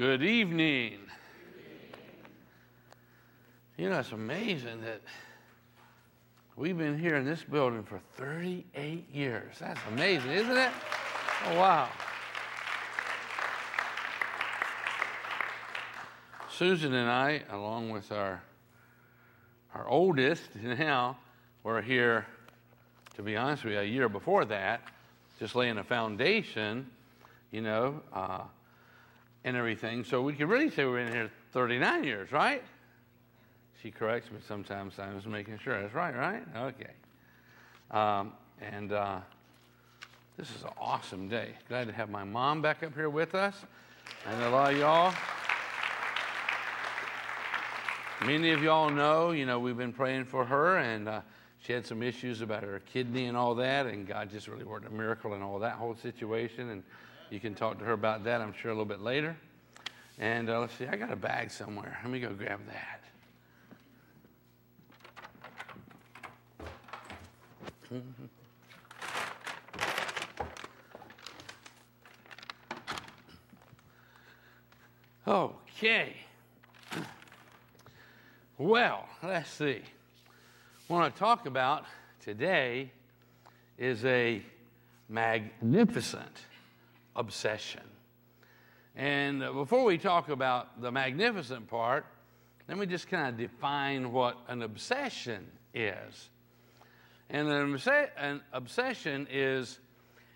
Good evening. You know, it's amazing that we've been here in this building for 38 years. That's amazing, isn't it? Oh, wow. Susan and I, along with our, our oldest now, were here, to be honest with you, a year before that, just laying a foundation, you know. Uh, and everything. So we could really say we're in here 39 years, right? She corrects me sometimes. I was making sure that's right, right? Okay. Um, and uh, this is an awesome day. Glad to have my mom back up here with us, and a lot of y'all. Many of y'all know, you know, we've been praying for her, and uh, she had some issues about her kidney and all that, and God just really worked a miracle in all that whole situation. And you can talk to her about that, I'm sure, a little bit later. And uh, let's see, I got a bag somewhere. Let me go grab that. Okay. Well, let's see. What I talk about today is a magnificent obsession. And uh, before we talk about the magnificent part, let me just kind of define what an obsession is. And an, an obsession is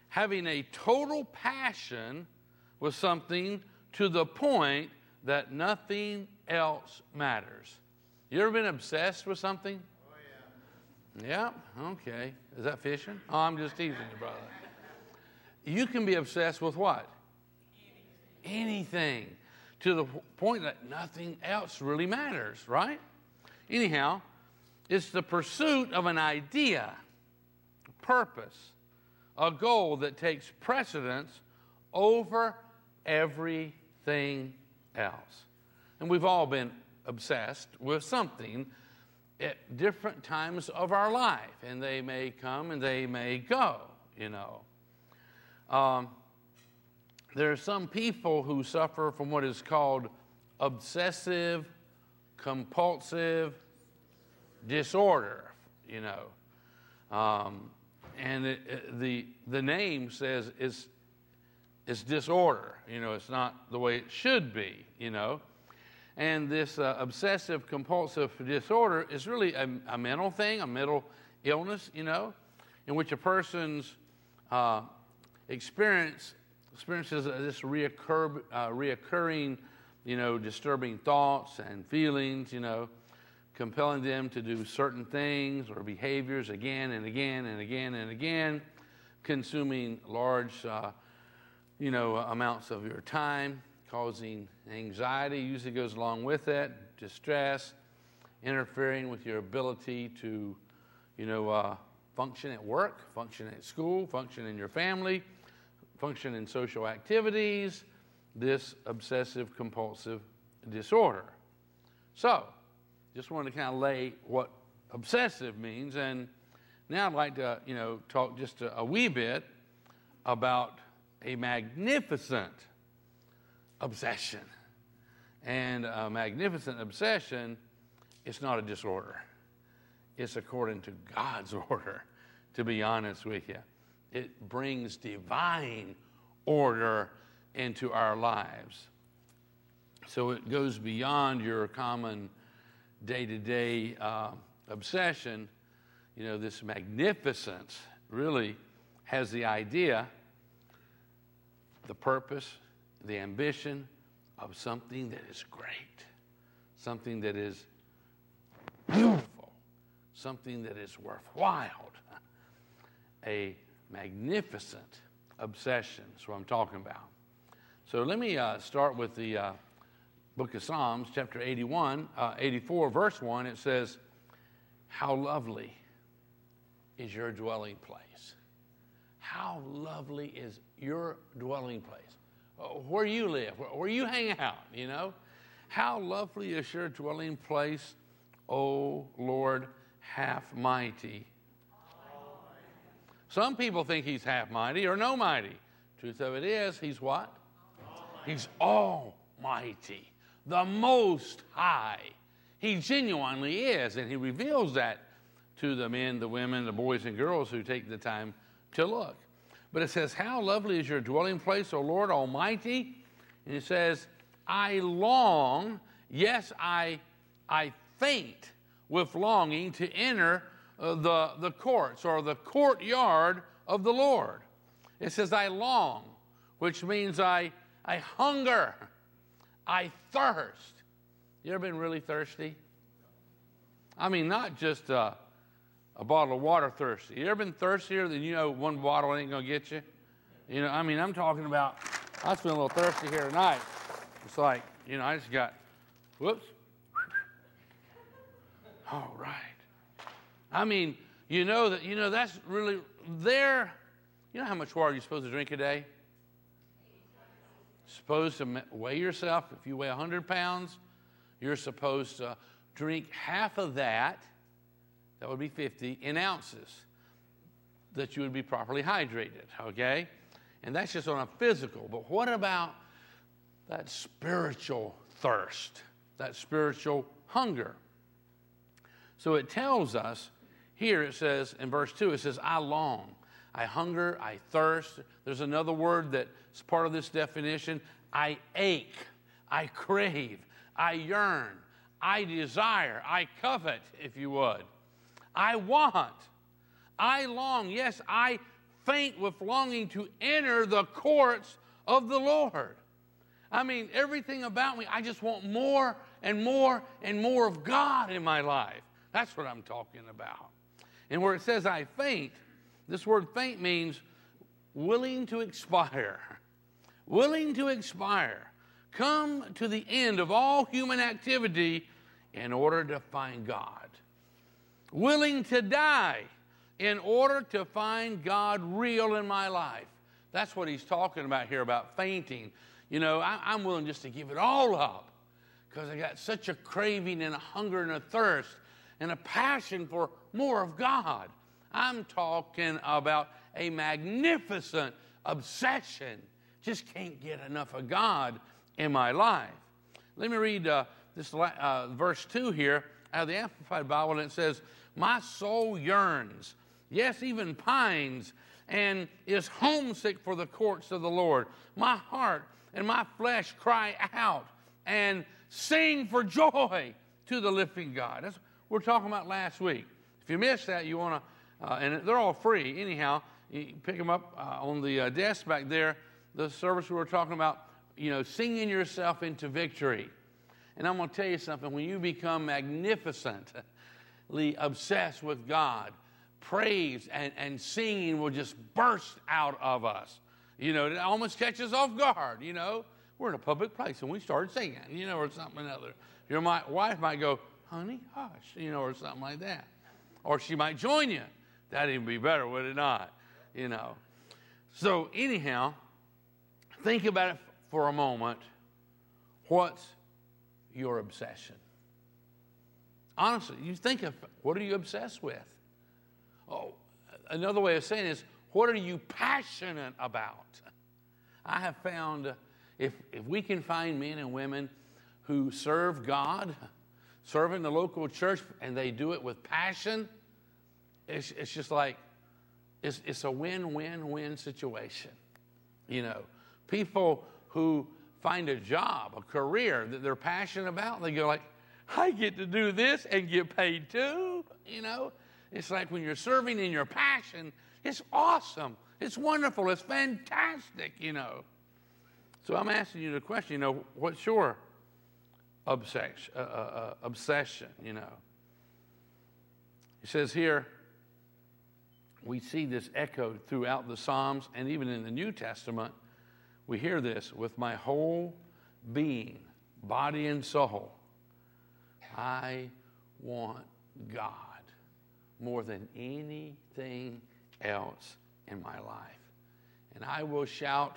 having a total passion with something to the point that nothing else matters. You ever been obsessed with something? Oh, yeah. Yeah, okay. Is that fishing? Oh, I'm just teasing you, brother. You can be obsessed with what? Anything. To the point that nothing else really matters, right? Anyhow, it's the pursuit of an idea, purpose, a goal that takes precedence over everything else. And we've all been obsessed with something at different times of our life, and they may come and they may go, you know. Um, there are some people who suffer from what is called obsessive compulsive disorder, you know. Um, and it, it, the, the name says it's, it's disorder, you know, it's not the way it should be, you know. And this uh, obsessive compulsive disorder is really a, a, mental thing, a mental illness, you know, in which a person's uh, experience experiences this reoccur, uh, reoccurring, you know, disturbing thoughts and feelings, you know, compelling them to do certain things or behaviors again and again and again and again, consuming large, uh, you know, amounts of your time, causing anxiety, usually goes along with it, distress, interfering with your ability to, you know, uh, function at work, function at school, function in your family function in social activities, this obsessive compulsive disorder. So, just wanted to kind of lay what obsessive means, and now I'd like to, you know, talk just a, a wee bit about a magnificent obsession. And a magnificent obsession, it's not a disorder. It's according to God's order, to be honest with you it brings divine order into our lives. So it goes beyond your common day to day obsession. You know, this magnificence really has the idea, the purpose, the ambition of something that is great, something that is beautiful, something that is worthwhile, a magnificent obsession is what I'm talking about. So let me uh, start with the uh, book of Psalms, chapter 81, uh, 84, verse 1. It says, How lovely is your dwelling place. How lovely is your dwelling place. Uh, where you live, where you hang out, you know. How lovely is your dwelling place, O Lord, half mighty some people think he's half mighty or no mighty. Truth of it is, he's what? Almighty. He's almighty. The Most High. He genuinely is, and He reveals that to the men, the women, the boys, and girls who take the time to look. But it says, How lovely is your dwelling place, O Lord Almighty. And it says, I long, yes, I, I faint with longing to enter uh, the, the courts or the courtyard of the Lord. It says, I long, which means I, I hunger, I thirst. You ever been really thirsty? I mean, not just uh, a bottle of water thirsty. You ever been thirstier than you know one bottle ain't gonna get you? You know, I mean, I'm talking about, I have been a little thirsty here tonight. It's like, you know, I just got, whoops. All right. I mean, you know that, you know, that's really there. You know how much water you're supposed to drink a day? Supposed to weigh yourself. If you weigh 100 pounds, you're supposed to drink half of that, that would be 50, in ounces, that you would be properly hydrated, okay? And that's just on a physical. But what about that spiritual thirst, that spiritual hunger? So it tells us here, it says in verse 2, it says, I long, I hunger, I thirst. There's another word that's part of this definition I ache, I crave, I yearn, I desire, I covet, if you would. I want, I long, yes, I faint with longing to enter the courts of the Lord. I mean, everything about me, I just want more and more and more of God in my life. That's what I'm talking about. And where it says I faint, this word faint means willing to expire. Willing to expire. Come to the end of all human activity in order to find God. Willing to die in order to find God real in my life. That's what he's talking about here about fainting. You know, I, am willing just to give it all up because I got such a craving and a hunger and a thirst and a passion for more of God. I'm talking about a magnificent obsession. Just can't get enough of God in my life. Let me read uh, this uh, verse 2 here out of the Amplified Bible, and it says, My soul yearns, yes, even pines, and is homesick for the courts of the Lord. My heart and my flesh cry out and sing for joy to the living God. That's, we're talking about last week. If you missed that, you want to, uh, and they're all free anyhow. You pick them up uh, on the uh, desk back there. The service we were talking about, you know, singing yourself into victory. And I'm going to tell you something. When you become magnificently obsessed with God, praise and, and singing will just burst out of us. You know, it almost catches off guard. You know, we're in a public place and we start singing, you know, or something or another. Your my, wife might go, honey, hush, you know, or something like that. Or she might join you. That'd even be better, would it not? You know. So, anyhow, think about it for a moment. What's your obsession? Honestly, you think of what are you obsessed with? Oh, another way of saying is, what are you passionate about? I have found if, if we can find men and women who serve God, serving the local church and they do it with passion, it's, it's just like, it's, it's a win win win situation. You know, people who find a job, a career that they're passionate about, they go like, I get to do this and get paid too. You know, it's like when you're serving in your passion, it's awesome. It's wonderful. It's fantastic, you know. So I'm asking you the question, you know, what's your obsession, uh, uh, uh, obsession, you know. He says here, we see this echoed throughout the Psalms and even in the New Testament. We hear this with my whole being, body and soul. I want God more than anything else in my life. And I will shout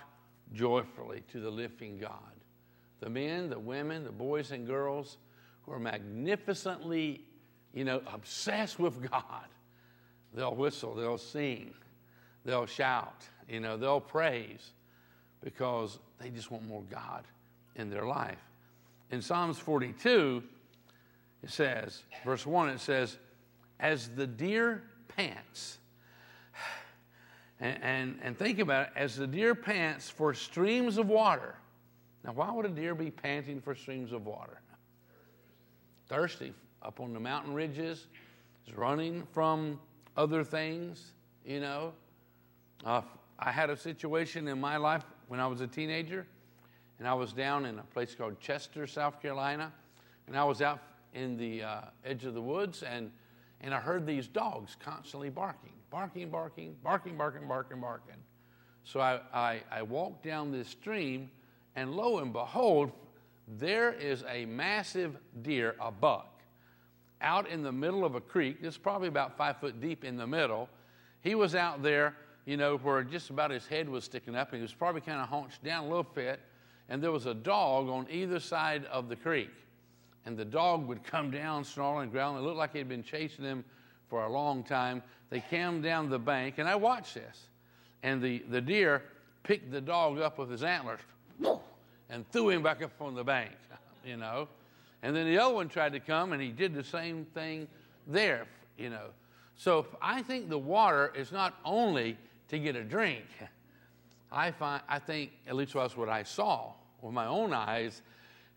joyfully to the living God the men, the women, the boys and girls who are magnificently, you know, obsessed with God. They'll whistle, they'll sing, they'll shout, you know, they'll praise because they just want more God in their life. In Psalms 42, it says, verse 1, it says, As the deer pants, and, and, and think about it, as the deer pants for streams of water. Now, why would a deer be panting for streams of water? Thirsty up on the mountain ridges, is running from other things, you know. Uh, I had a situation in my life when I was a teenager, and I was down in a place called Chester, South Carolina, and I was out in the uh, edge of the woods, and, and I heard these dogs constantly barking, barking, barking, barking, barking, barking, barking. So I, I, I walked down this stream, and lo and behold, there is a massive deer, a buck, out in the middle of a creek. It's probably about five foot deep in the middle. He was out there, you know, where just about his head was sticking up, and he was probably kind of hunched down a little bit. And there was a dog on either side of the creek. And the dog would come down, snarling, growling. It looked like he'd been chasing him for a long time. They came down the bank, and I watched this. And the, the deer picked the dog up with his antlers and threw him back up on the bank, you know. And then the other one tried to come and he did the same thing there, you know. So I think the water is not only to get a drink. I find I think at least that's what I saw with my own eyes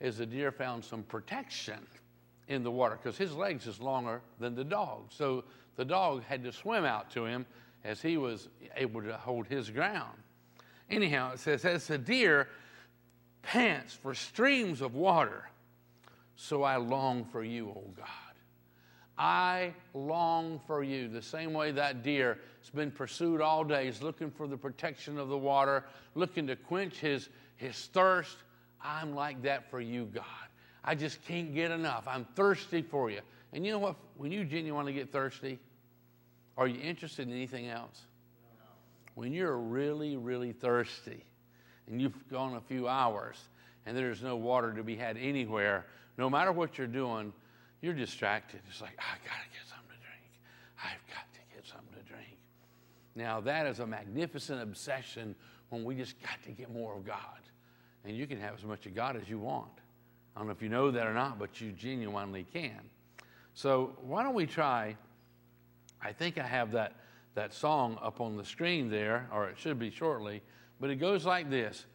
is the deer found some protection in the water because his legs is longer than the dog. So the dog had to swim out to him as he was able to hold his ground. Anyhow, it says, as the deer pants for streams of water, so I long for you, O God. I long for you. The same way that deer has been pursued all day, is looking for the protection of the water, looking to quench his, his thirst. I'm like that for you, God. I just can't get enough. I'm thirsty for you. And you know what? When you genuinely get thirsty, are you interested in anything else? When you're really, really thirsty and you've gone a few hours and there's no water to be had anywhere, no matter what you're doing, you're distracted. It's like, I got to get something to drink. I've got to get something to drink. Now, that is a magnificent obsession when we just got to get more of God. And you can have as much of God as you want. I don't know if you know that or not, but you genuinely can. So, why don't we try? I think I have that, that song up on the screen there, or it should be shortly, but it goes like this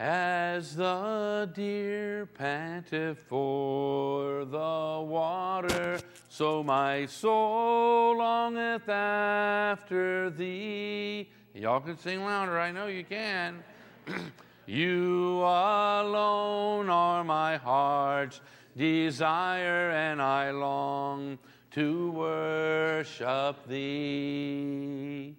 as the deer panteth for the water, so my soul longeth after thee. Y'all can sing louder, I know you can. you alone are my heart's desire, and I long to worship thee.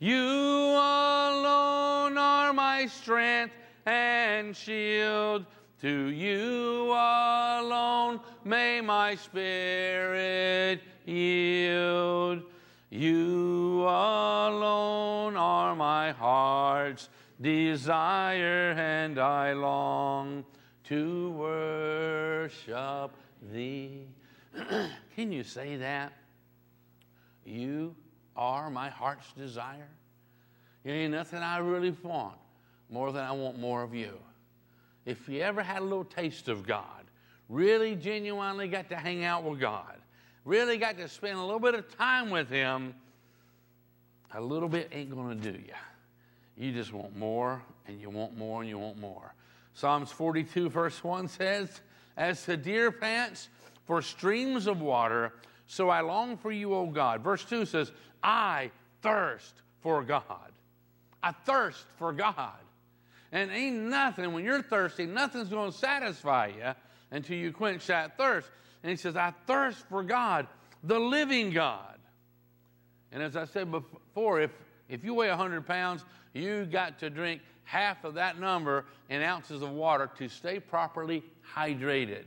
You alone are my strength and shield. To you alone may my spirit yield. You alone are my heart's desire, and I long to worship thee. Can you say that? You are my heart's desire. There ain't nothing I really want more than I want more of you. If you ever had a little taste of God, really genuinely got to hang out with God, really got to spend a little bit of time with Him, a little bit ain't going to do you. You just want more, and you want more, and you want more. Psalms 42, verse 1 says, As the deer pants for streams of water, so I long for you, O God. Verse 2 says, I thirst for God. I thirst for God. And ain't nothing, when you're thirsty, nothing's going to satisfy you until you quench that thirst. And he says, I thirst for God, the living God. And as I said before, if, if you weigh 100 pounds, you got to drink half of that number in ounces of water to stay properly hydrated.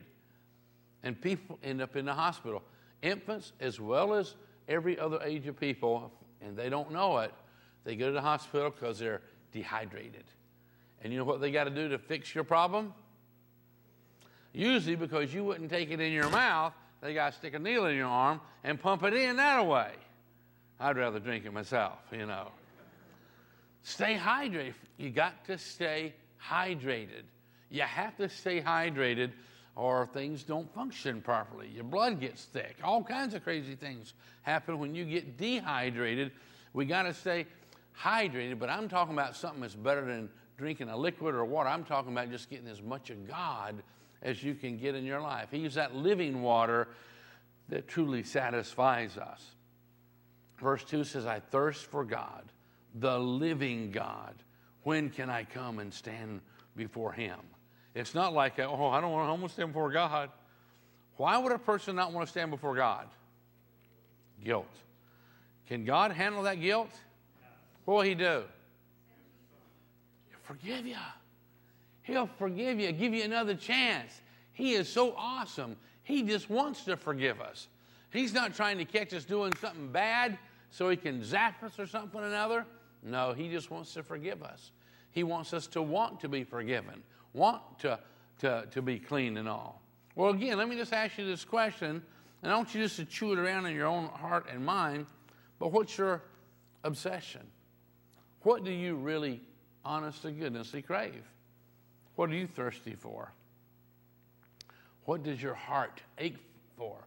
And people end up in the hospital. Infants, as well as every other age of people, and they don't know it, they go to the hospital because they're dehydrated. And you know what they got to do to fix your problem? Usually, because you wouldn't take it in your mouth, they got to stick a needle in your arm and pump it in that way. I'd rather drink it myself, you know. Stay hydrated. You got to stay hydrated. You have to stay hydrated or things don't function properly. Your blood gets thick. All kinds of crazy things happen when you get dehydrated. We got to stay hydrated, but I'm talking about something that's better than drinking a liquid or water. I'm talking about just getting as much of God as you can get in your life. He's that living water that truly satisfies us. Verse 2 says, I thirst for God, the living God. When can I come and stand before Him? It's not like, oh, I don't want to stand before God. Why would a person not want to stand before God? Guilt. Can God handle that guilt? What will He do? He'll forgive you. He'll forgive you, give you another chance. He is so awesome. He just wants to forgive us. He's not trying to catch us doing something bad so he can zap us or something or another. No, he just wants to forgive us. He wants us to want to be forgiven, want to, to, to be clean and all. Well, again, let me just ask you this question, and I want you just to chew it around in your own heart and mind, but what's your obsession? What do you really, honest to goodnessly crave? What are you thirsty for? What does your heart ache for?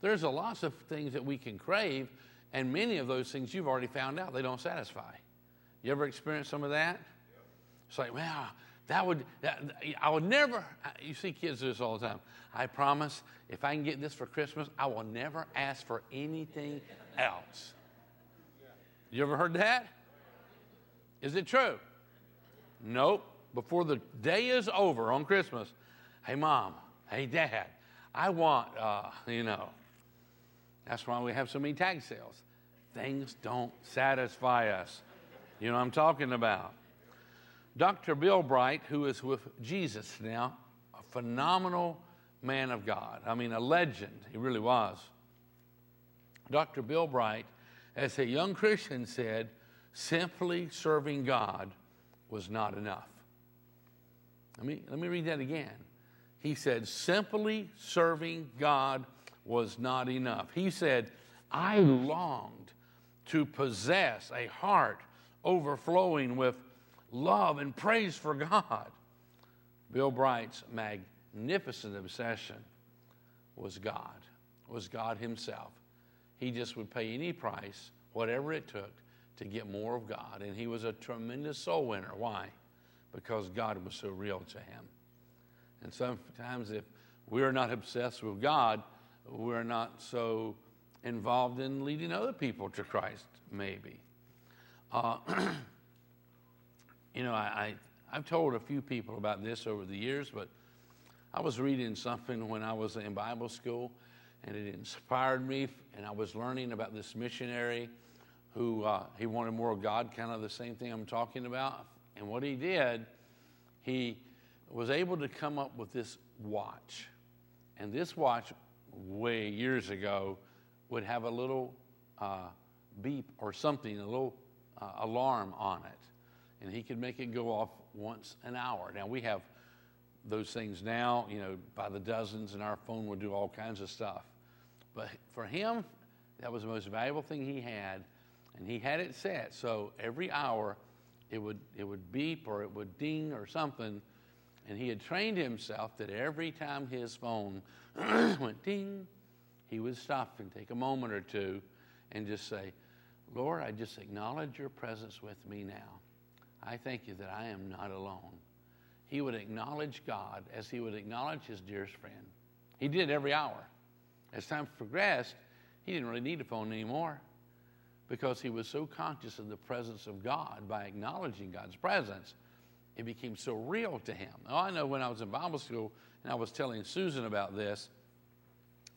There's a lots of things that we can crave, and many of those things you've already found out they don't satisfy. You ever experienced some of that? It's like, well, that would, I would never, you see kids do this all the time. I promise if I can get this for Christmas, I will never ask for anything else. You ever heard that? Is it true? Nope. Before the day is over on Christmas, hey, mom, hey, dad, I want, uh, you know, that's why we have so many tag sales. Things don't satisfy us. You know what I'm talking about. Dr. Bill Bright, who is with Jesus now, a phenomenal man of God. I mean, a legend. He really was. Dr. Bill Bright, as a young Christian, said, simply serving God was not enough. Let me, let me read that again. He said, simply serving God was not enough. He said, I longed to possess a heart overflowing with love and praise for God. Bill Bright's magnificent obsession was God, was God Himself. He just would pay any price, whatever it took, to get more of God. And he was a tremendous soul winner. Why? Because God was so real to him. And sometimes, if we're not obsessed with God, we're not so involved in leading other people to Christ, maybe. Uh, you know, I, I, have told a few people about this over the years, but I was reading something when I was in Bible school, and it inspired me, and I was learning about this missionary who uh, he wanted more of God, kind of the same thing I'm talking about. And what he did, he was able to come up with this watch. And this watch, way years ago, would have a little uh, beep or something, a little uh, alarm on it. And he could make it go off once an hour. Now, we have those things now, you know, by the dozens, and our phone would do all kinds of stuff. But for him, that was the most valuable thing he had and he had it set so every hour it would, it would beep or it would ding or something. And he had trained himself that every time his phone went ding, he would stop and take a moment or two and just say, Lord, I just acknowledge your presence with me now. I thank you that I am not alone. He would acknowledge God as he would acknowledge his dearest friend. He did every hour. As time progressed, he didn't really need a phone anymore because he was so conscious of the presence of God by acknowledging God's presence. It became so real to him. Now, I know when I was in Bible school and I was telling Susan about this,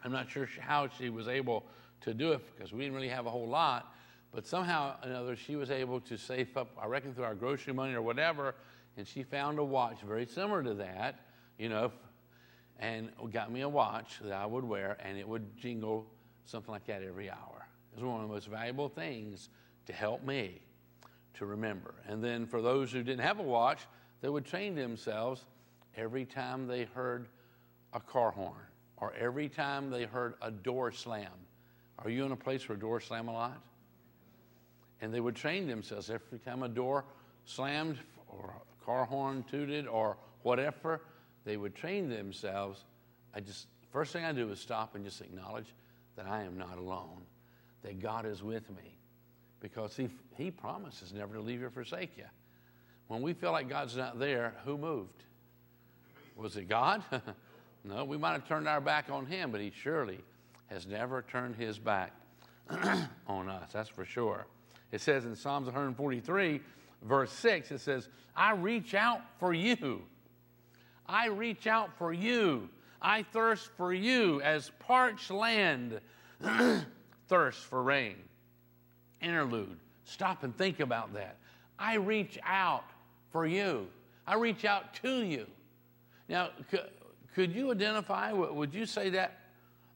I'm not sure how she was able to do it because we didn't really have a whole lot, but somehow or another she was able to save up, I reckon through our grocery money or whatever, and she found a watch very similar to that, you know, and got me a watch that I would wear, and it would jingle something like that every hour It was one of the most valuable things to help me to remember. And then for those who didn't have a watch, they would train themselves every time they heard a car horn or every time they heard a door slam. Are you in a place where doors slam a lot? And they would train themselves every time a door slammed or a car horn tooted or whatever, they would train themselves. I just, first thing I do is stop and just acknowledge that I am not alone, that God is with me, because He, he promises never to leave you or forsake you. When we feel like God's not there, who moved? Was it God? no, we might have turned our back on Him, but He surely has never turned His back on us, that's for sure. It says in Psalms 143, verse 6, it says, I reach out for you. I reach out for you. I thirst for you as parched land thirsts for rain. Interlude. Stop and think about that. I reach out for you. I reach out to you. Now, could, could you identify, would you say that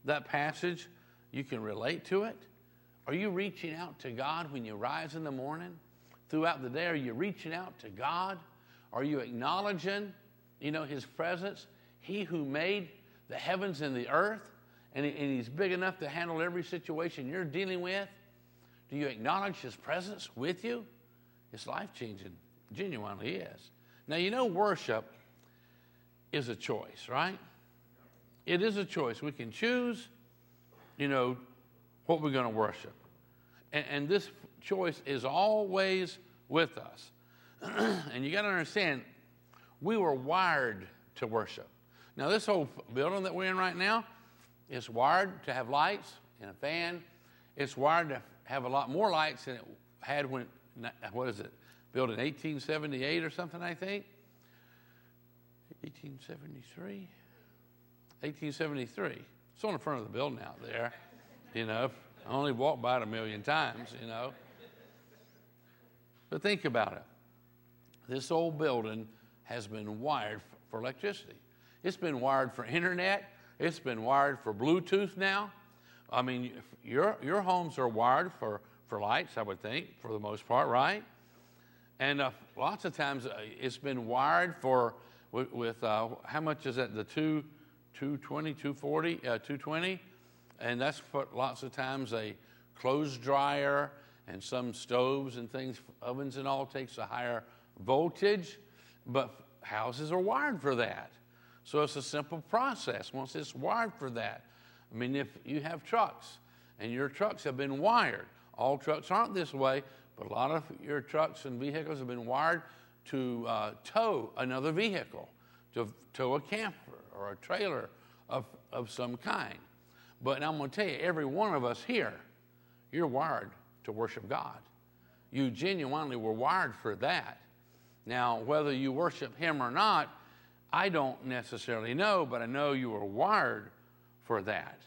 that passage, you can relate to it? Are you reaching out to God when you rise in the morning? Throughout the day, are you reaching out to God? Are you acknowledging, you know, His presence? He who made the heavens and the earth, and, and He's big enough to handle every situation you're dealing with. Do you acknowledge His presence with you? It's life changing, genuinely is. Now, you know, worship is a choice, right? It is a choice. We can choose, you know, what we're going to worship. And, and, this choice is always with us. and you got to understand, we were wired to worship. Now, this whole building that we're in right now is wired to have lights and a fan. It's wired to have a lot more lights than it had when, what is it, built in 1878 or something, I think. 1873? 1873. It's on the front of the building out there, you know. I only walked by it a million times, you know. But think about it. This old building has been wired for electricity. It's been wired for internet. It's been wired for Bluetooth now. I mean, your, your homes are wired for, for lights, I would think, for the most part, right? And uh, lots of times uh, it's been wired for, with, with uh, how much is that? The two, 220, 240, uh, 220? And that's what lots of times a clothes dryer and some stoves and things, ovens and all, takes a higher voltage. But houses are wired for that. So it's a simple process once it's wired for that. I mean, if you have trucks and your trucks have been wired, all trucks aren't this way, but a lot of your trucks and vehicles have been wired to uh, tow another vehicle, to tow a camper or a trailer of, of some kind. But I'm going to tell you, every one of us here, you're wired to worship God. You genuinely were wired for that. Now, whether you worship Him or not, I don't necessarily know, but I know you were wired for that.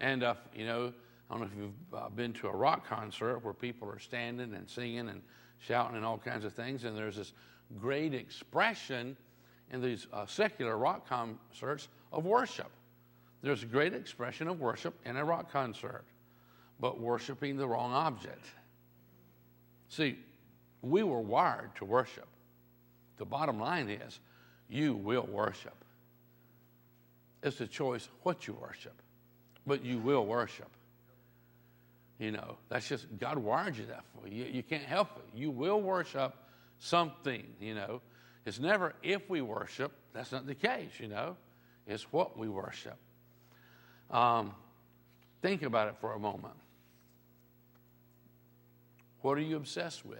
And, uh, you know, I don't know if you've uh, been to a rock concert where people are standing and singing and shouting and all kinds of things, and there's this great expression in these uh, secular rock concerts of worship. There's a great expression of worship in a rock concert, but worshiping the wrong object. See, we were wired to worship. The bottom line is you will worship. It's a choice what you worship, but you will worship. You know, that's just God wired you that for you. You can't help it. You will worship something, you know. It's never if we worship, that's not the case, you know. It's what we worship. Um, think about it for a moment. What are you obsessed with?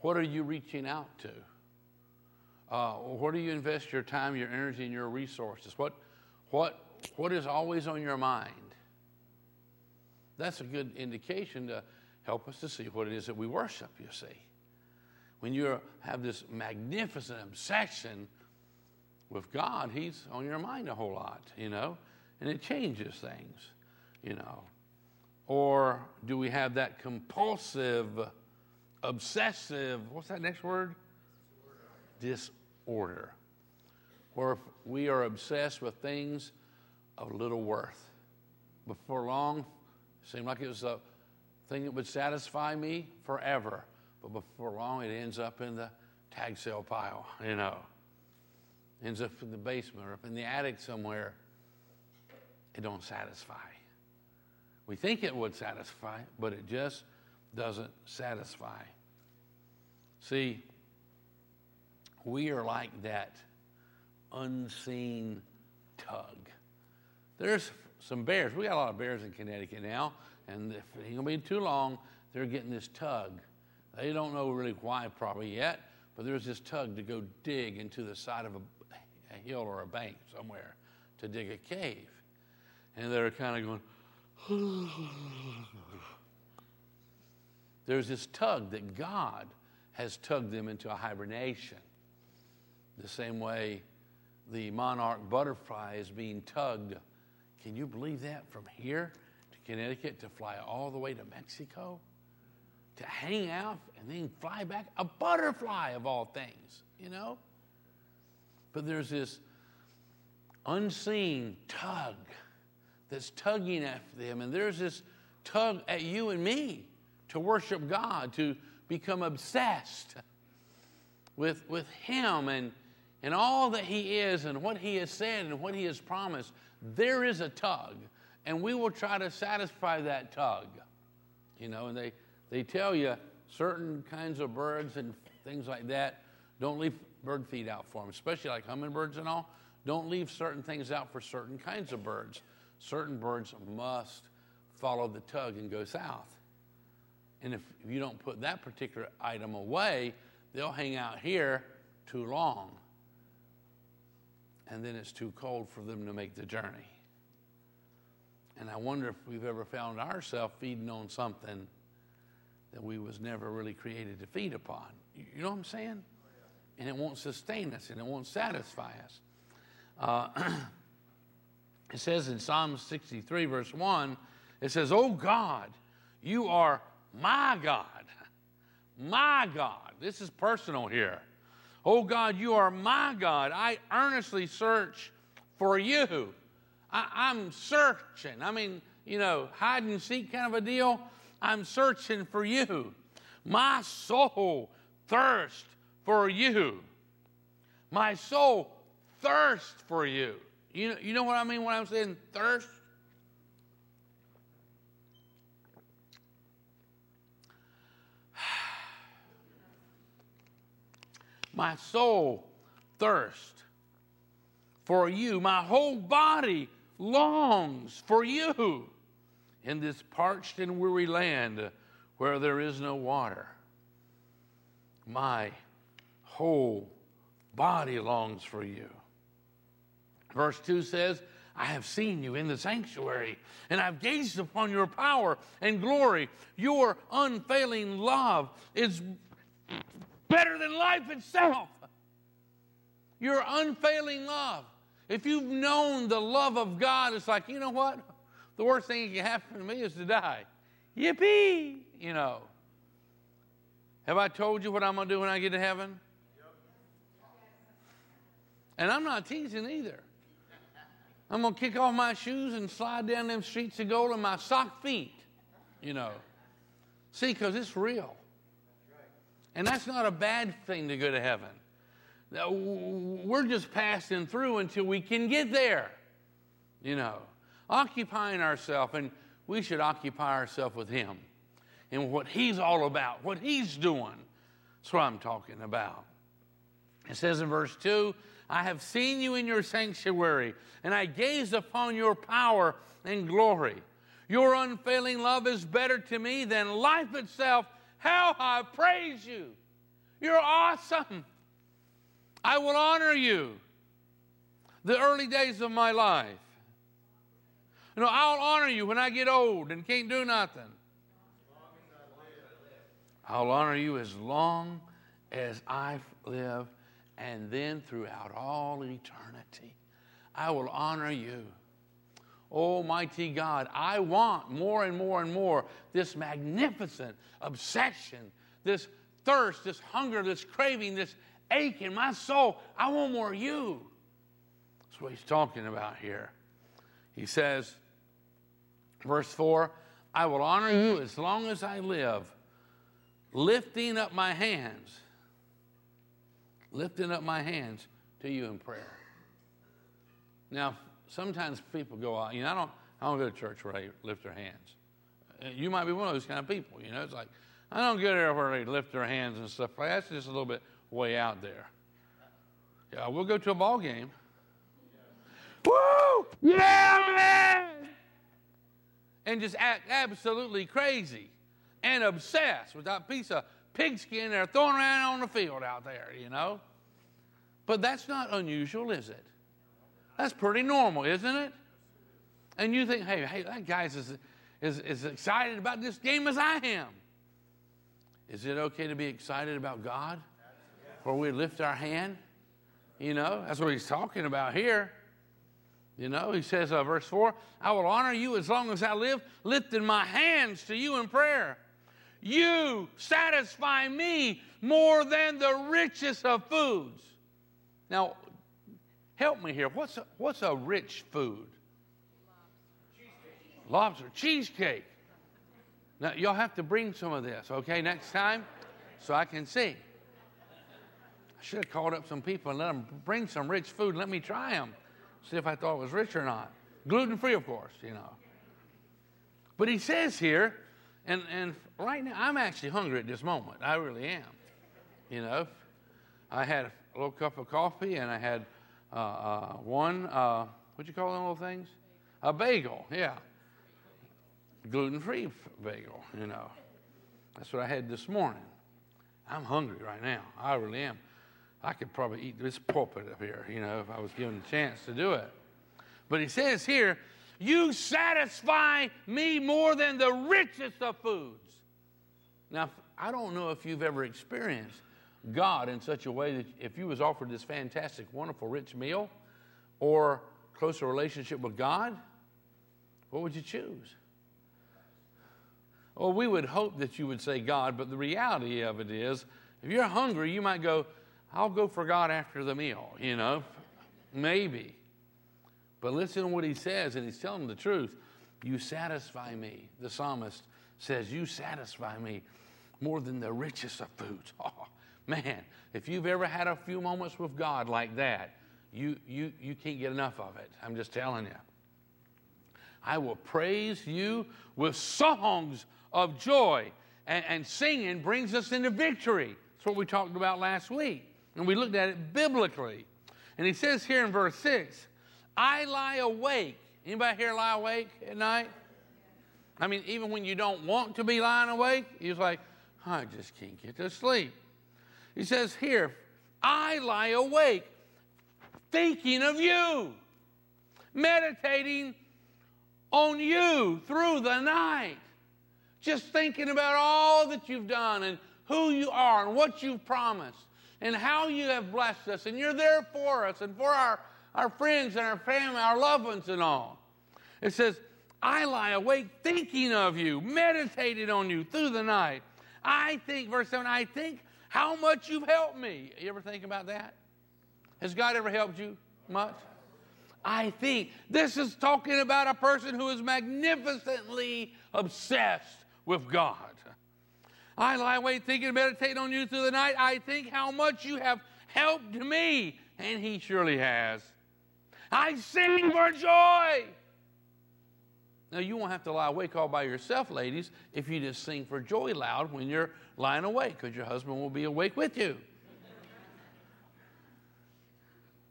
What are you reaching out to? Uh, where do you invest your time, your energy, and your resources? What, what, what is always on your mind? That's a good indication to help us to see what it is that we worship, you see. When you have this magnificent obsession with God, He's on your mind a whole lot, you know, and it changes things, you know. Or do we have that compulsive, obsessive, what's that next word? disorder, where we are obsessed with things of little worth. Before long, it seemed like it was a thing that would satisfy me forever. But before long, it ends up in the tag sale pile, you know. Ends up in the basement or up in the attic somewhere. It don't satisfy. We think it would satisfy, but it just doesn't satisfy. See, we are like that unseen tug. There's some bears. We got a lot of bears in Connecticut now, and if it ain't gonna be too long, they're getting this tug. They don't know really why probably yet, but there's this tug to go dig into the side of a, a hill or a bank somewhere to dig a cave. And they're kind of going, there's this tug that God has tugged them into a hibernation. The same way the monarch butterfly is being tugged. Can you believe that? From here to Connecticut to fly all the way to Mexico? To hang out and then fly back? A butterfly of all things, you know? But there's this unseen tug that's tugging at them, and there's this tug at you and me to worship God, to become obsessed with, with Him and, and all that He is and what He has said and what He has promised. There is a tug, and we will try to satisfy that tug. You know, and they, they tell you certain kinds of birds and things like that, don't leave bird feed out for them, especially like hummingbirds and all. Don't leave certain things out for certain kinds of birds. Certain birds must follow the tug and go south. And if you don't put that particular item away, they'll hang out here too long. And then it's too cold for them to make the journey. And I wonder if we've ever found ourselves feeding on something that we was never really created to feed upon. You know what I'm saying? And it won't sustain us and it won't satisfy us. Uh, it says in Psalm 63, verse 1, it says, Oh God, you are my God, my God. This is personal here. Oh God, you are my God. I earnestly search for you. I, am searching. I mean, you know, hide and seek kind of a deal. I'm searching for you. My soul thirsts for you. My soul thirsts for you. You know, you know what I mean when I'm saying thirst? My soul thirsts for you. My whole body longs for you in this parched and weary land where there is no water. My whole body longs for you. Verse 2 says, I have seen you in the sanctuary, and I've gazed upon your power and glory. Your unfailing love is better than life itself. Your unfailing love. If you've known the love of God, it's like, you know what? The worst thing that can happen to me is to die. Yippee! You know. Have I told you what I'm going to do when I get to heaven? And I'm not teasing either. I'm going to kick off my shoes and slide down them streets of gold in my sock feet, you know. See, because it's real. And that's not a bad thing to go to heaven. We're just passing through until we can get there, you know, occupying ourselves, and we should occupy ourselves with Him and what He's all about, what He's doing. That's what I'm talking about. It says in verse 2 I have seen you in your sanctuary, and I gazed upon your power and glory. Your unfailing love is better to me than life itself how I praise you. You're awesome. I will honor you. The early days of my life. You know, I'll honor you when I get old and can't do nothing. I'll honor you as long as I live, and then throughout all eternity, I will honor you. Almighty God, I want more and more and more this magnificent obsession, this thirst, this hunger, this craving, this ache in my soul. I want more of you. That's what he's talking about here. He says, verse 4 I will honor you as long as I live, lifting up my hands, lifting up my hands to you in prayer. Now, sometimes people go out, you know, I don't, I don't go to church where they lift their hands. Uh, you might be one of those kind of people, you know. It's like, I don't go there where they lift their hands and stuff. That's just a little bit way out there. Yeah, we'll go to a ball game. Woo! Yeah, man! And just act absolutely crazy and obsessed with that piece of pigskin they're throwing around on the field out there, you know? But that's not unusual, is it? That's pretty normal, isn't it? And you think, hey, hey, that guy's as, as, as excited about this game as I am. Is it okay to be excited about God? Where we lift our hand? You know, that's what he's talking about here. You know, he says, uh, verse 4 I will honor you as long as I live, lifting my hands to you in prayer. You satisfy me more than the richest of foods. Now, help me here. What's a, what's a rich food? Lobster. Cheesecake. Now, y'all have to bring some of this, okay, next time so I can see. I should have called up some people and let them bring some rich food. Let me try them, see if I thought it was rich or not. Gluten free, of course, you know. But he says here, and, and right now, I'm actually hungry at this moment. I really am. You know, I had a little cup of coffee and I had uh, uh, one, uh, what you call them little things? A bagel, yeah. Gluten free bagel, you know. That's what I had this morning. I'm hungry right now. I really am. I could probably eat this pulpit up here, you know, if I was given a chance to do it. But he says here, You satisfy me more than the richest of foods. Now, I don't know if you've ever experienced God in such a way that if you was offered this fantastic, wonderful, rich meal or closer relationship with God, what would you choose? Well, we would hope that you would say God, but the reality of it is, if you're hungry, you might go, I'll go for God after the meal, you know, maybe. But listen to what he says, and he's telling the truth. You satisfy me. The psalmist says, You satisfy me more than the richest of foods. Oh, man, if you've ever had a few moments with God like that, you, you, you can't get enough of it. I'm just telling you. I will praise you with songs of joy. And, and singing brings us into victory. That's what we talked about last week. And we looked at it biblically. And he says here in verse 6, I lie awake. Anybody here lie awake at night? I mean, even when you don't want to be lying awake, you're like, I just can't get to sleep. He says here, I lie awake thinking of you, meditating on you through the night, just thinking about all that you've done and who you are and what you've promised and how you have blessed us. And you're there for us and for our, our friends and our family, our loved ones, and all. It says, I lie awake thinking of you, meditating on you through the night. I think, verse 7, I think how much you've helped me. You ever think about that? Has God ever helped you much? I think this is talking about a person who is magnificently obsessed with God. I lie awake thinking and meditating on you through the night. I think how much you have helped me, and He surely has. I sing for joy. Now, you won't have to lie awake all by yourself, ladies, if you just sing for joy loud when you're lying awake, because your husband will be awake with you.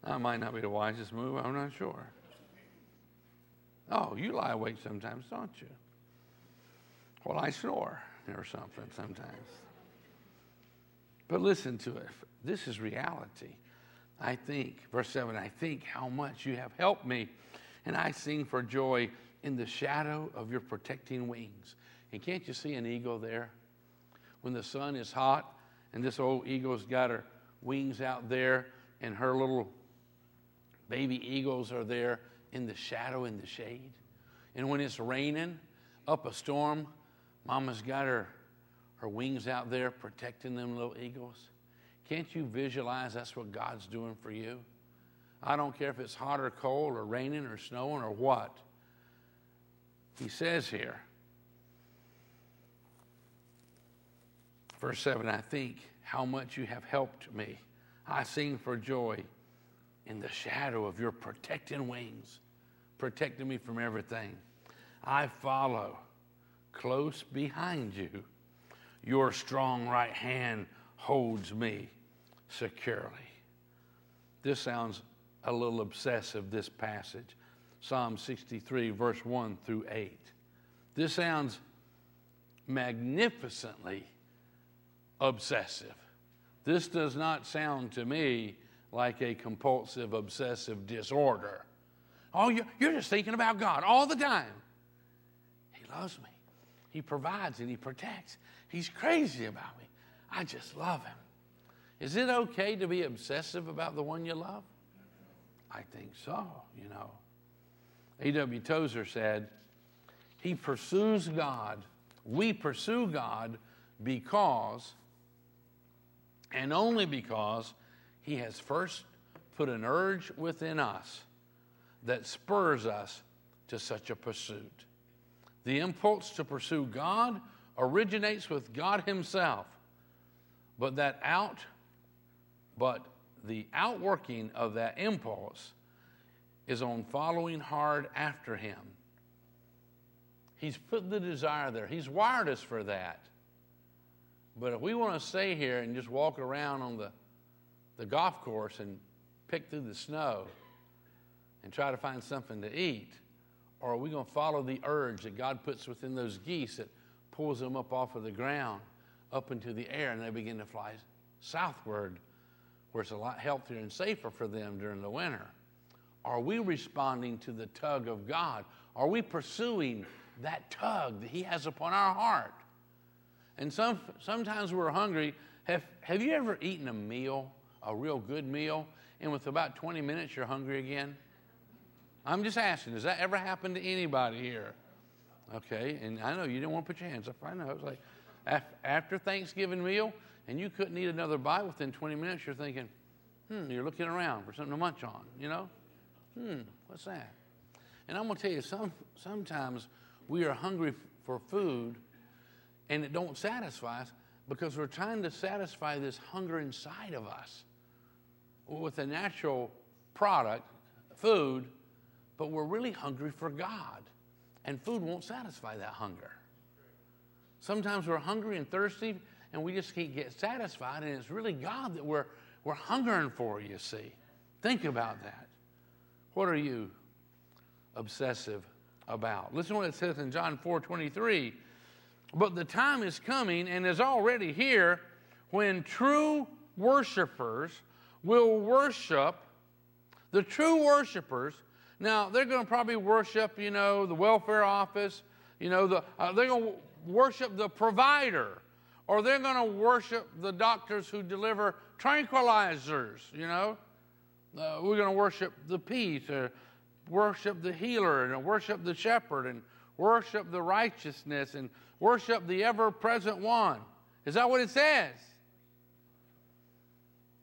that might not be the wisest move, I'm not sure. Oh, you lie awake sometimes, don't you? Well, I snore or something sometimes. But listen to it. This is reality. I think, verse 7, I think how much you have helped me, and I sing for joy in the shadow of your protecting wings. And can't you see an eagle there? When the sun is hot and this old eagle's got her wings out there and her little baby eagles are there in the shadow, in the shade. And when it's raining up a storm, mama's got her, her wings out there protecting them little eagles. Can't you visualize that's what God's doing for you? I don't care if it's hot or cold or raining or snowing or what. He says here, verse 7 I think how much you have helped me. I sing for joy in the shadow of your protecting wings, protecting me from everything. I follow close behind you. Your strong right hand holds me securely. This sounds a little obsessive, this passage. Psalm 63, verse 1 through 8. This sounds magnificently obsessive. This does not sound to me like a compulsive obsessive disorder. Oh, you're just thinking about God all the time. He loves me. He provides and He protects. He's crazy about me. I just love Him. Is it okay to be obsessive about the one you love? I think so, you know. A.W. Tozer said, He pursues God. We pursue God because, and only because, He has first put an urge within us that spurs us to such a pursuit. The impulse to pursue God originates with God Himself, but that out, but the outworking of that impulse is on following hard after Him. He's put the desire there. He's wired us for that. But if we want to stay here and just walk around on the, the golf course and pick through the snow and try to find something to eat, or are we going to follow the urge that God puts within those geese that pulls them up off of the ground, up into the air, and they begin to fly southward, where it's a lot healthier and safer for them during the winter? Are we responding to the tug of God? Are we pursuing that tug that He has upon our heart? And some, sometimes we're hungry. Have, have you ever eaten a meal, a real good meal, and with about 20 minutes you're hungry again? I'm just asking, does that ever happen to anybody here? Okay, and I know you didn't want to put your hands up. I know. It's like after Thanksgiving meal, and you couldn't eat another bite within 20 minutes, you're thinking, hmm, you're looking around for something to munch on, you know? Hmm, what's that? And I'm going to tell you, some, sometimes we are hungry for food and it don't satisfy us because we're trying to satisfy this hunger inside of us with a natural product, food, but we're really hungry for God. And food won't satisfy that hunger. Sometimes we're hungry and thirsty and we just can't get satisfied, and it's really God that we're, we're hungering for, you see. Think about that. What are you obsessive about? Listen to what it says in John 4 23. But the time is coming and is already here when true worshipers will worship, the true worshipers. Now, they're going to probably worship, you know, the welfare office, you know, the, uh, they're going to worship the provider, or they're going to worship the doctors who deliver tranquilizers, you know. Uh, we're going to worship the peace, or worship the healer, and worship the shepherd, and worship the righteousness, and worship the ever present one. Is that what it says?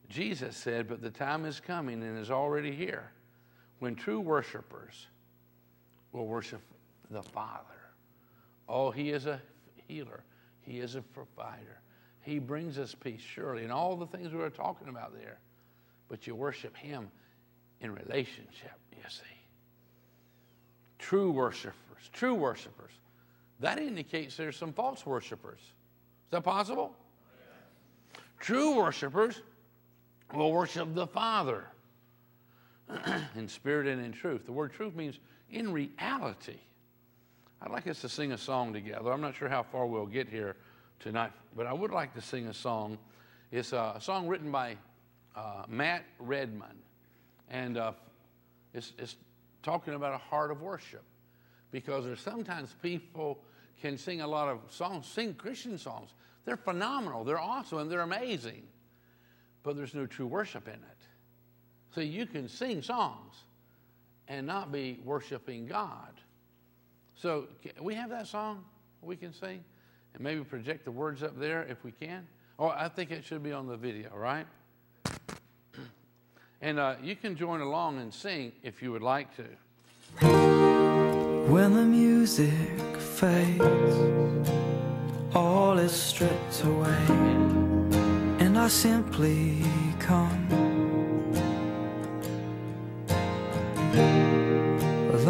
Jesus said, But the time is coming and is already here when true worshipers will worship the Father. Oh, He is a healer, He is a provider. He brings us peace, surely, and all the things we were talking about there but you worship Him in relationship, you see. True worshipers, true worshipers. That indicates there's some false worshipers. Is that possible? True worshipers will worship the Father in spirit and in truth. The word truth means in reality. I'd like us to sing a song together. I'm not sure how far we'll get here tonight, but I would like to sing a song. It's a song written by uh, Matt Redman, and uh, it's, it's talking about a heart of worship because there's sometimes people can sing a lot of songs, sing Christian songs. They're phenomenal, they're awesome, and they're amazing, but there's no true worship in it. So you can sing songs and not be worshiping God. So we have that song we can sing and maybe project the words up there if we can. Oh, I think it should be on the video, right? And uh, you can join along and sing if you would like to. When the music fades, all is stripped away, and I simply come.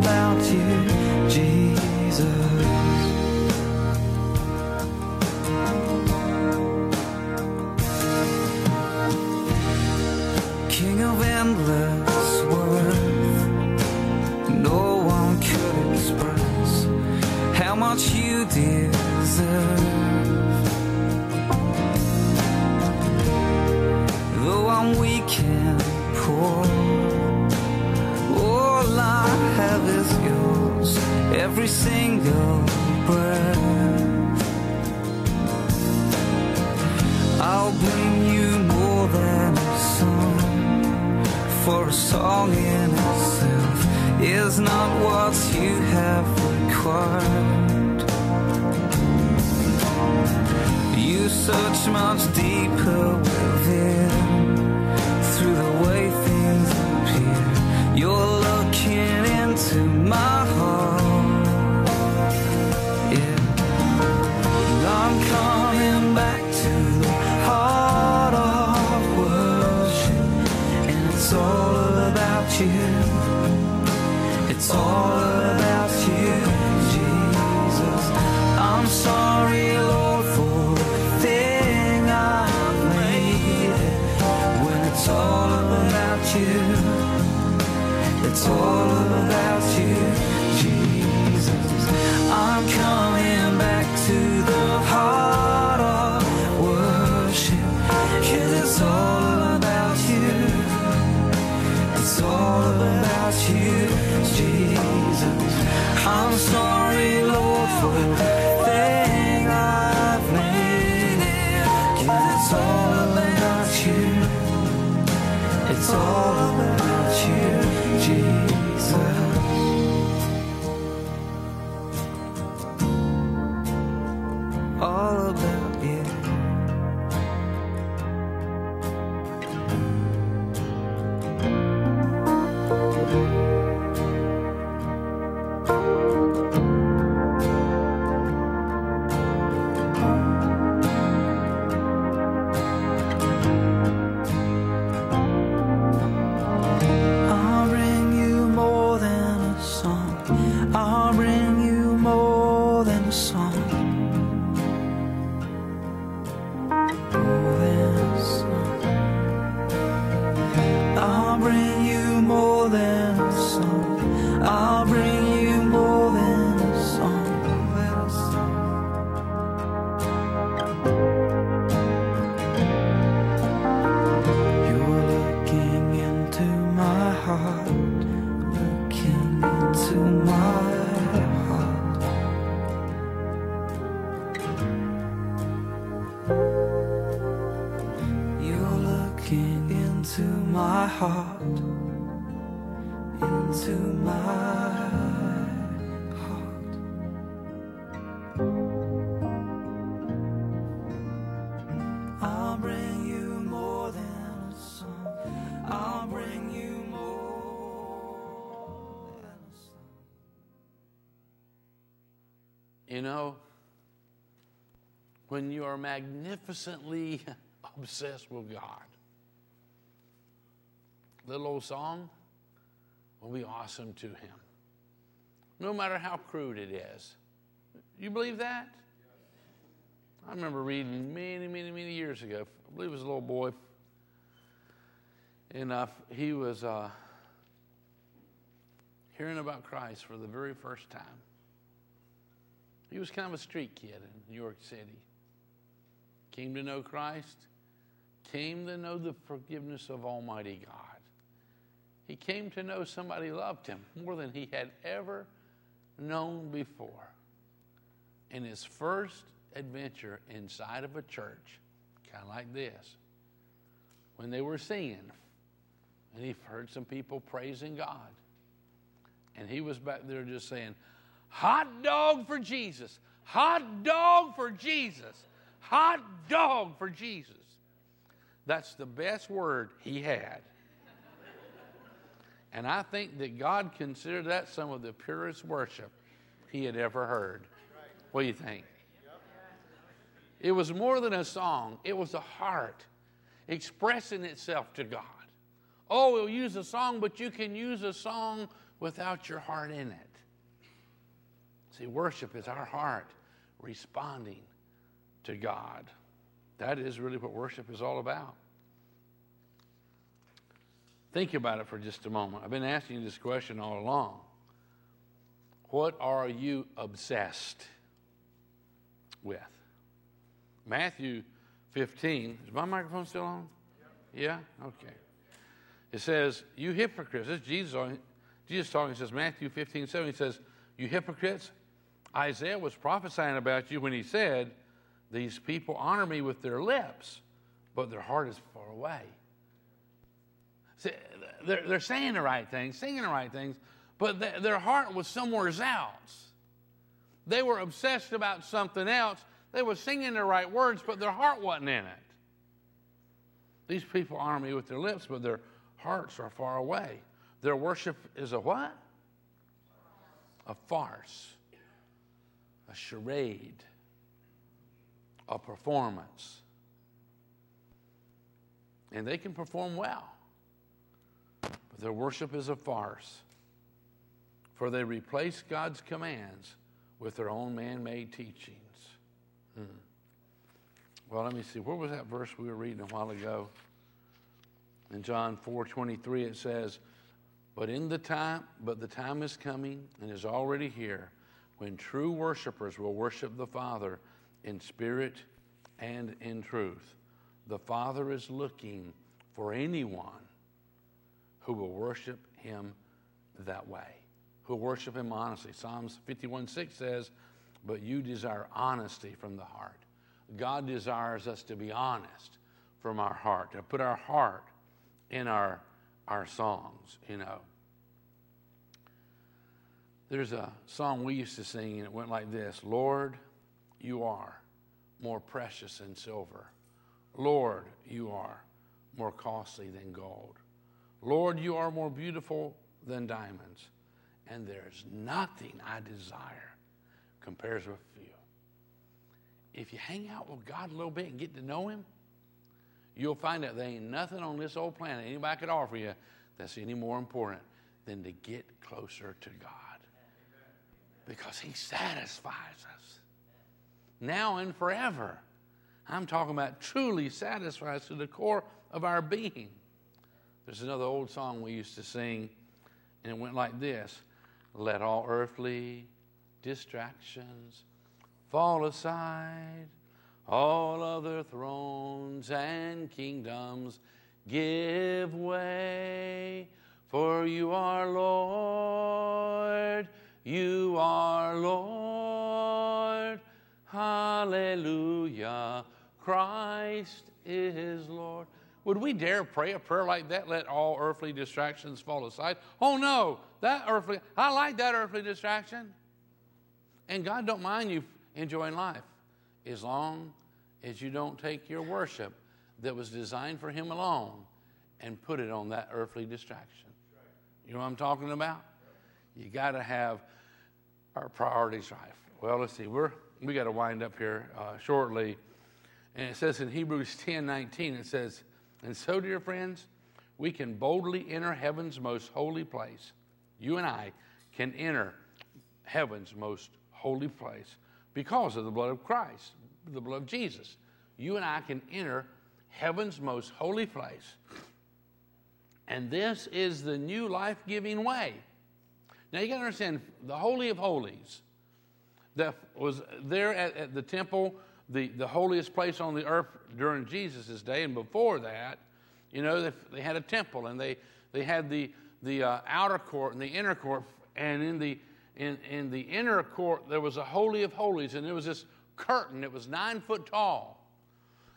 about every single breath. I'll bring you more than a song, for a song in itself is not what you have required. You search much deeper within, you, it's all about you, Jesus. I'm coming back to the heart of worship. Cause it's all about you. It's all about you, Jesus. I'm sorry, Lord, for when you are magnificently obsessed with God, little old song will be awesome to Him, no matter how crude it is. You believe that? I remember reading many, many, many years ago. I believe it was a little boy, and uh, he was uh, hearing about Christ for the very first time. He was kind of a street kid in New York City. Came to know Christ, came to know the forgiveness of Almighty God. he came to know somebody loved him more than he had ever known before. In his first adventure inside of a church, kind of like this, when they were singing, and he heard some people praising God. And he was back there just saying, Hot dog for Jesus, hot dog for Jesus, hot dog for Jesus. That's the best word he had. And I think that God considered that some of the purest worship he had ever heard. What do you think? It was more than a song, it was a heart expressing itself to God. Oh, we'll use a song, but you can use a song without your heart in it. See, worship is our heart responding to God. That is really what worship is all about. Think about it for just a moment. I've been asking you this question all along. What are you obsessed with? Matthew 15. Is my microphone still on? Yeah? Okay. It says, You hypocrites. This is Jesus, Jesus talking. It says, Matthew 15, 7. He says, You hypocrites. Isaiah was prophesying about you when he said, These people honor me with their lips, but their heart is far away. See, they're, they're saying the right things, singing the right things, but the, their heart was somewhere else. They were obsessed about something else. They were singing the right words, but their heart wasn't in it. These people honor me with their lips, but their hearts are far away. Their worship is a what? A farce, a charade, a performance. And they can perform well. But their worship is a farce, for they replace God's commands with their own man made teachings. Hmm. Well, let me see. Where was that verse we were reading a while ago? In John 4 23, it says, But in the time, but the time is coming and is already here when true worshipers will worship the Father in spirit and in truth. The Father is looking for anyone who will worship him that way, who worship him honestly. Psalms 51 6 says, But you desire honesty from the heart. God desires us to be honest from our heart, to put our heart in our, our songs, you know. There's a song we used to sing, and it went like this Lord, you are more precious than silver. Lord, you are more costly than gold. Lord, you are more beautiful than diamonds, and there's nothing I desire compares with you. If you hang out with God a little bit and get to know Him, you'll find that there ain't nothing on this old planet anybody could offer you that's any more important than to get closer to God. Because He satisfies us now and forever. I'm talking about truly satisfies to the core of our being. There's another old song we used to sing, and it went like this Let all earthly distractions fall aside, all other thrones and kingdoms give way, for you are Lord, you are Lord. Hallelujah. Christ is Lord. Would we dare pray a prayer like that? Let all earthly distractions fall aside. Oh no, that earthly, I like that earthly distraction. And God don't mind you enjoying life as long as you don't take your worship that was designed for Him alone and put it on that earthly distraction. You know what I'm talking about? You got to have our priorities right. Well, let's see. We're we got to wind up here uh, shortly, and it says in Hebrews 10:19. It says and so, dear friends, we can boldly enter heaven's most holy place. You and I can enter heaven's most holy place because of the blood of Christ, the blood of Jesus. You and I can enter heaven's most holy place. And this is the new life giving way. Now you got to understand the Holy of Holies that was there at, at the temple the, the holiest place on the earth during Jesus' day. And before that, you know, they, they had a temple and they, they had the, the uh, outer court and the inner court. And in the, in, in the inner court, there was a Holy of Holies, and there was this curtain that was nine foot tall.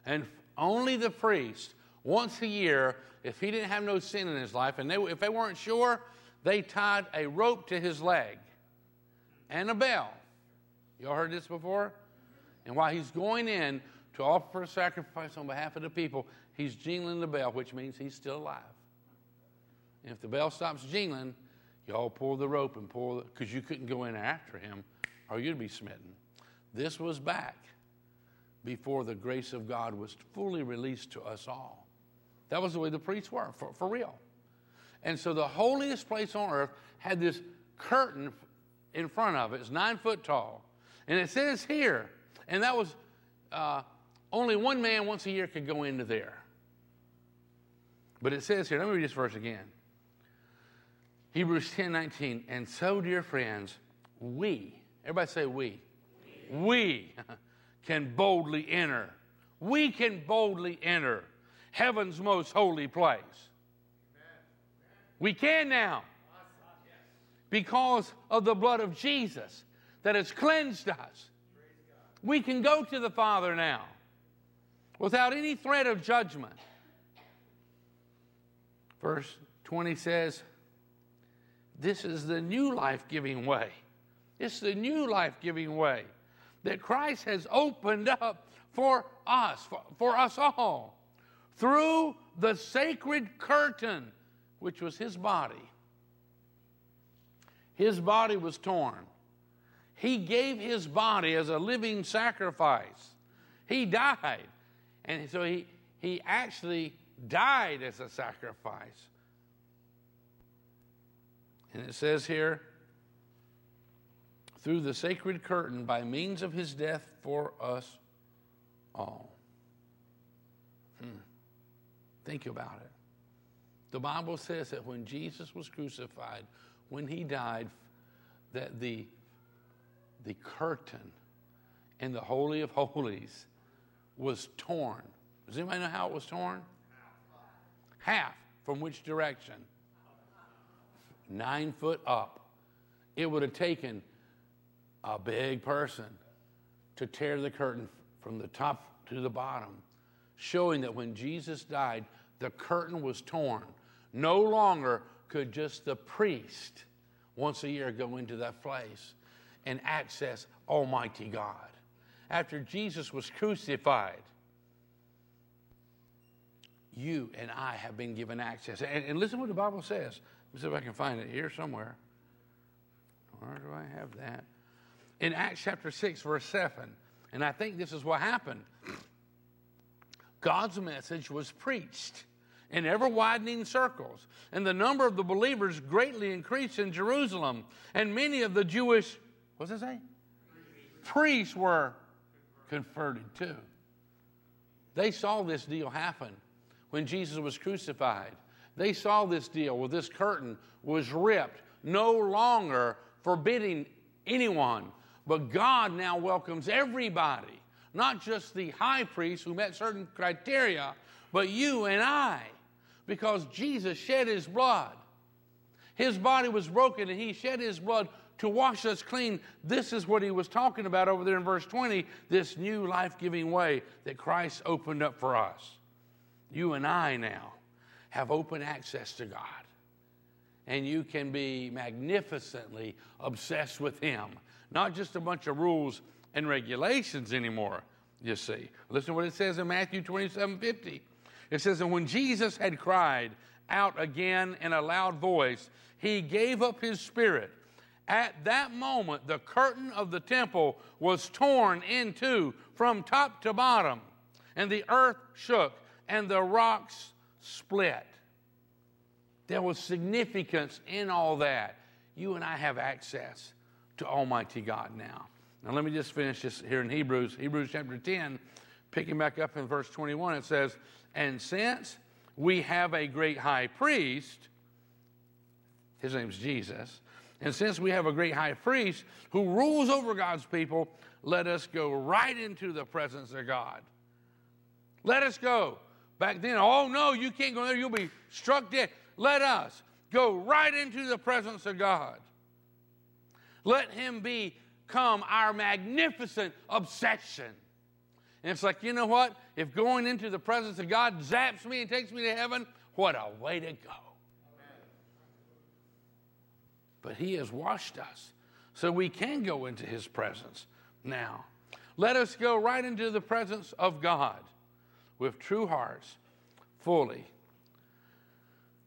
And only the priest, once a year, if he didn't have no sin in his life, and they, if they weren't sure, they tied a rope to his leg and a bell. Y'all heard this before? And while he's going in to offer a sacrifice on behalf of the people, he's jingling the bell, which means he's still alive. And if the bell stops jingling, y'all pull the rope and pull because you couldn't go in after him or you'd be smitten. This was back before the grace of God was fully released to us all. That was the way the priests were, for, for real. And so the holiest place on earth had this curtain in front of it. It's nine foot tall. And it says here, and that was uh, only one man once a year could go into there. But it says here, let me read this verse again. Hebrews 10 19. And so, dear friends, we, everybody say we, we, we can boldly enter. We can boldly enter heaven's most holy place. We can now because of the blood of Jesus that has cleansed us. We can go to the Father now without any threat of judgment. Verse 20 says, This is the new life giving way. It's the new life giving way that Christ has opened up for us, for, for us all, through the sacred curtain, which was his body. His body was torn. He gave his body as a living sacrifice. He died. And so he, he actually died as a sacrifice. And it says here, through the sacred curtain by means of his death for us all. Hmm. Think about it. The Bible says that when Jesus was crucified, when he died, that the, the curtain in the Holy of Holies was torn. Does anybody know how it was torn? Half. From which direction? Nine foot up. It would have taken a big person to tear the curtain from the top to the bottom, showing that when Jesus died, the curtain was torn. No longer could just the priest once a year go into that place and access Almighty God. After Jesus was crucified, you and I have been given access. And, and listen what the Bible says. Let me see if I can find it here somewhere. Where do I have that? in Acts chapter 6, verse 7. And I think this is what happened. God's message was preached in ever widening circles, and the number of the believers greatly increased in Jerusalem. And many of the Jewish, what's it say? Priests were converted too. They saw this deal happen when Jesus was crucified. They saw this deal where this curtain was ripped, no longer forbidding anyone but God now welcomes everybody, not just the high priest who met certain criteria, but you and I, because Jesus shed his blood. His body was broken and he shed his blood to wash us clean. This is what he was talking about over there in verse 20 this new life giving way that Christ opened up for us. You and I now have open access to God. And you can be magnificently obsessed with him not just a bunch of rules and regulations anymore, you see. Listen to what it says in Matthew 27 50. It says, And when Jesus had cried out again in a loud voice, he gave up his spirit. At that moment, the curtain of the temple was torn in two from top to bottom, and the earth shook, and the rocks split. There was significance in all that. You and I have access to Almighty God now. Now, let me just finish this here in Hebrews, Hebrews chapter 10, picking back up in verse 21. It says, And since we have a great high priest, his name's Jesus, and since we have a great high priest who rules over God's people, let us go right into the presence of God. Let us go. Back then, oh no, you can't go there, you'll be struck dead. Let us go right into the presence of God. Let Him become our magnificent obsession. And it's like, you know what? If going into the presence of God zaps me and takes me to heaven, what a way to go. But He has washed us so we can go into His presence now. Let us go right into the presence of God with true hearts, fully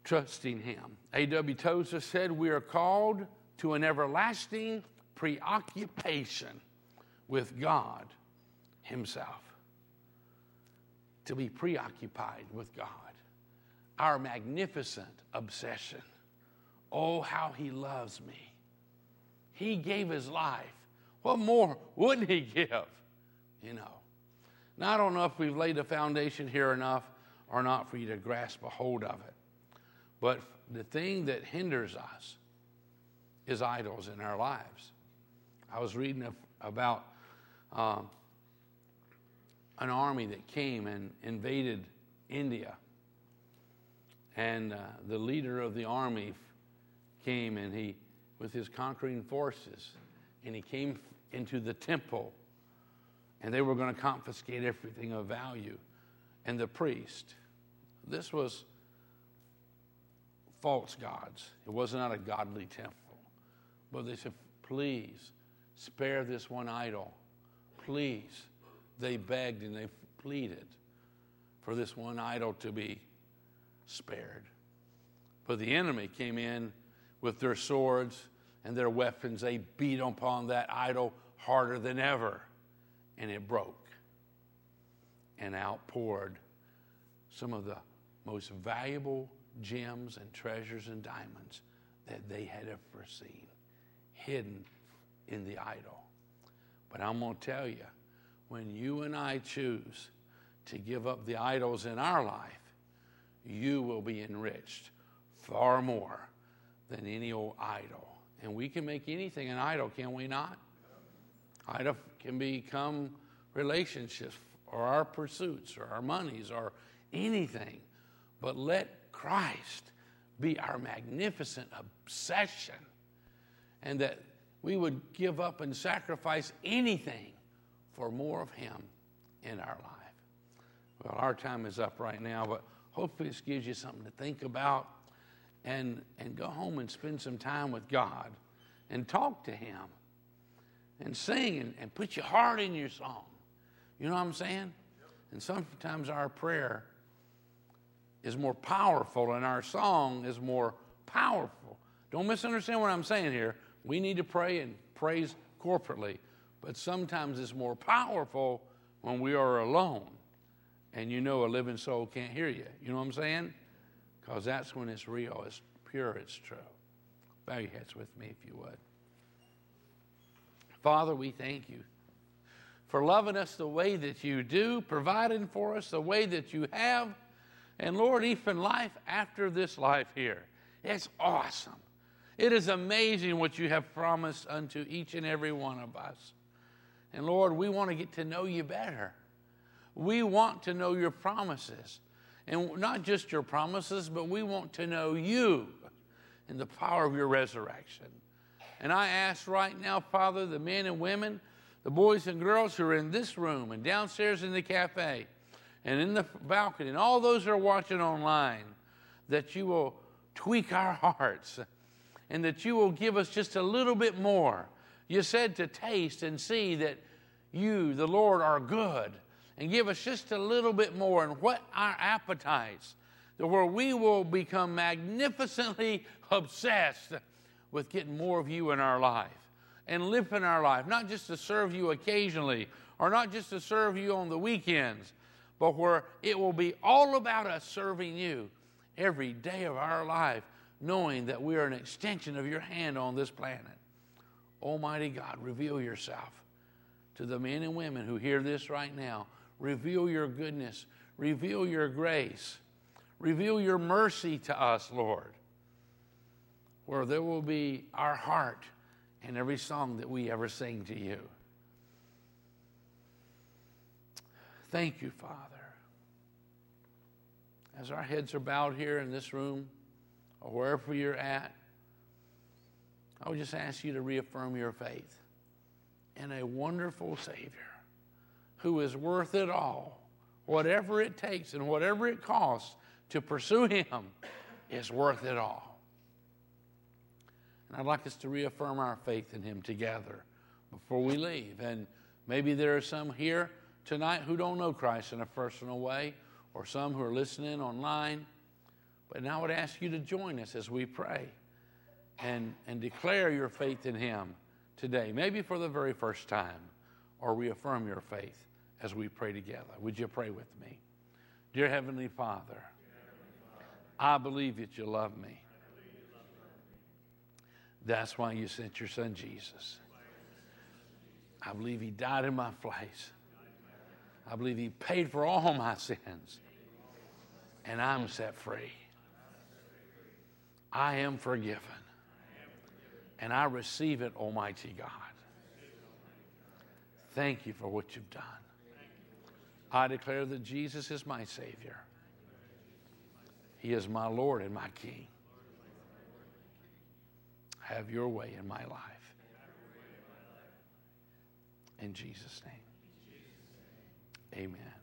trusting Him. A.W. Tozer said, We are called to an everlasting preoccupation with God Himself. To be preoccupied with God, our magnificent obsession. Oh, how He loves me. He gave His life. What more wouldn't He give? You know. Now, I don't know if we've laid a foundation here enough or not for you to grasp a hold of it. But the thing that hinders us is idols in our lives. I was reading about um, an army that came and invaded India. And uh, the leader of the army came and he, with his conquering forces, and he came into the temple and they were going to confiscate everything of value. And the priest, this was false gods. It was not a godly temple. But they said, please spare this one idol. Please. They begged and they pleaded for this one idol to be spared. But the enemy came in with their swords and their weapons. They beat upon that idol harder than ever and it broke and outpoured some of the most valuable gems and treasures and diamonds that they had ever seen hidden in the idol. But I'm going to tell you, when you and I choose to give up the idols in our life, you will be enriched far more than any old idol. And we can make anything an idol, can we not? Idol can become relationships or our pursuits or our monies or anything. But let Christ be our magnificent obsession and that we would give up and sacrifice anything for more of Him in our life. Well, our time is up right now, but hopefully this gives you something to think about and, and go home and spend some time with God and talk to Him and sing and, and put your heart in your song. You know what I'm saying? And sometimes our prayer is more powerful and our song is more powerful. Don't misunderstand what I'm saying here. We need to pray and praise corporately, but sometimes it's more powerful when we are alone and you know a living soul can't hear you. You know what I'm saying? Because that's when it's real, it's pure, it's true. Bow your heads with me if you would. Father, we thank you for loving us the way that you do, providing for us the way that you have, and Lord, even life after this life here. It's awesome. It is amazing what you have promised unto each and every one of us. And Lord, we want to get to know you better. We want to know your promises. And not just your promises, but we want to know you and the power of your resurrection. And I ask right now, Father, the men and women, the boys and girls who are in this room and downstairs in the cafe and in the balcony and all those who are watching online, that you will tweak our hearts and that you will give us just a little bit more. You said to taste and see that you, the Lord, are good and give us just a little bit more and what our appetites, where we will become magnificently obsessed with getting more of you in our life and live in our life, not just to serve you occasionally or not just to serve you on the weekends, but where it will be all about us serving you every day of our life, knowing that we are an extension of your hand on this planet. Almighty God, reveal yourself to the men and women who hear this right now. Reveal your goodness, reveal your grace, reveal your mercy to us, Lord where there will be our heart in every song that we ever sing to you. Thank you, Father. As our heads are bowed here in this room, or wherever you're at, I would just ask you to reaffirm your faith in a wonderful Savior who is worth it all. Whatever it takes and whatever it costs to pursue Him is worth it all. And I'd like us to reaffirm our faith in Him together before we leave. And maybe there are some here tonight who don't know Christ in a personal way, or some who are listening online. But now I would ask you to join us as we pray and, and declare your faith in Him today, maybe for the very first time, or reaffirm your faith as we pray together. Would you pray with me? Dear Heavenly Father, I believe that you love me. That's why you sent your son Jesus. I believe he died in my place. I believe he paid for all my sins. And I'm set free. I am forgiven. And I receive it, Almighty God. Thank you for what you've done. I declare that Jesus is my Savior. He is my Lord and my King. Have your way in my life. In Jesus' name. Amen.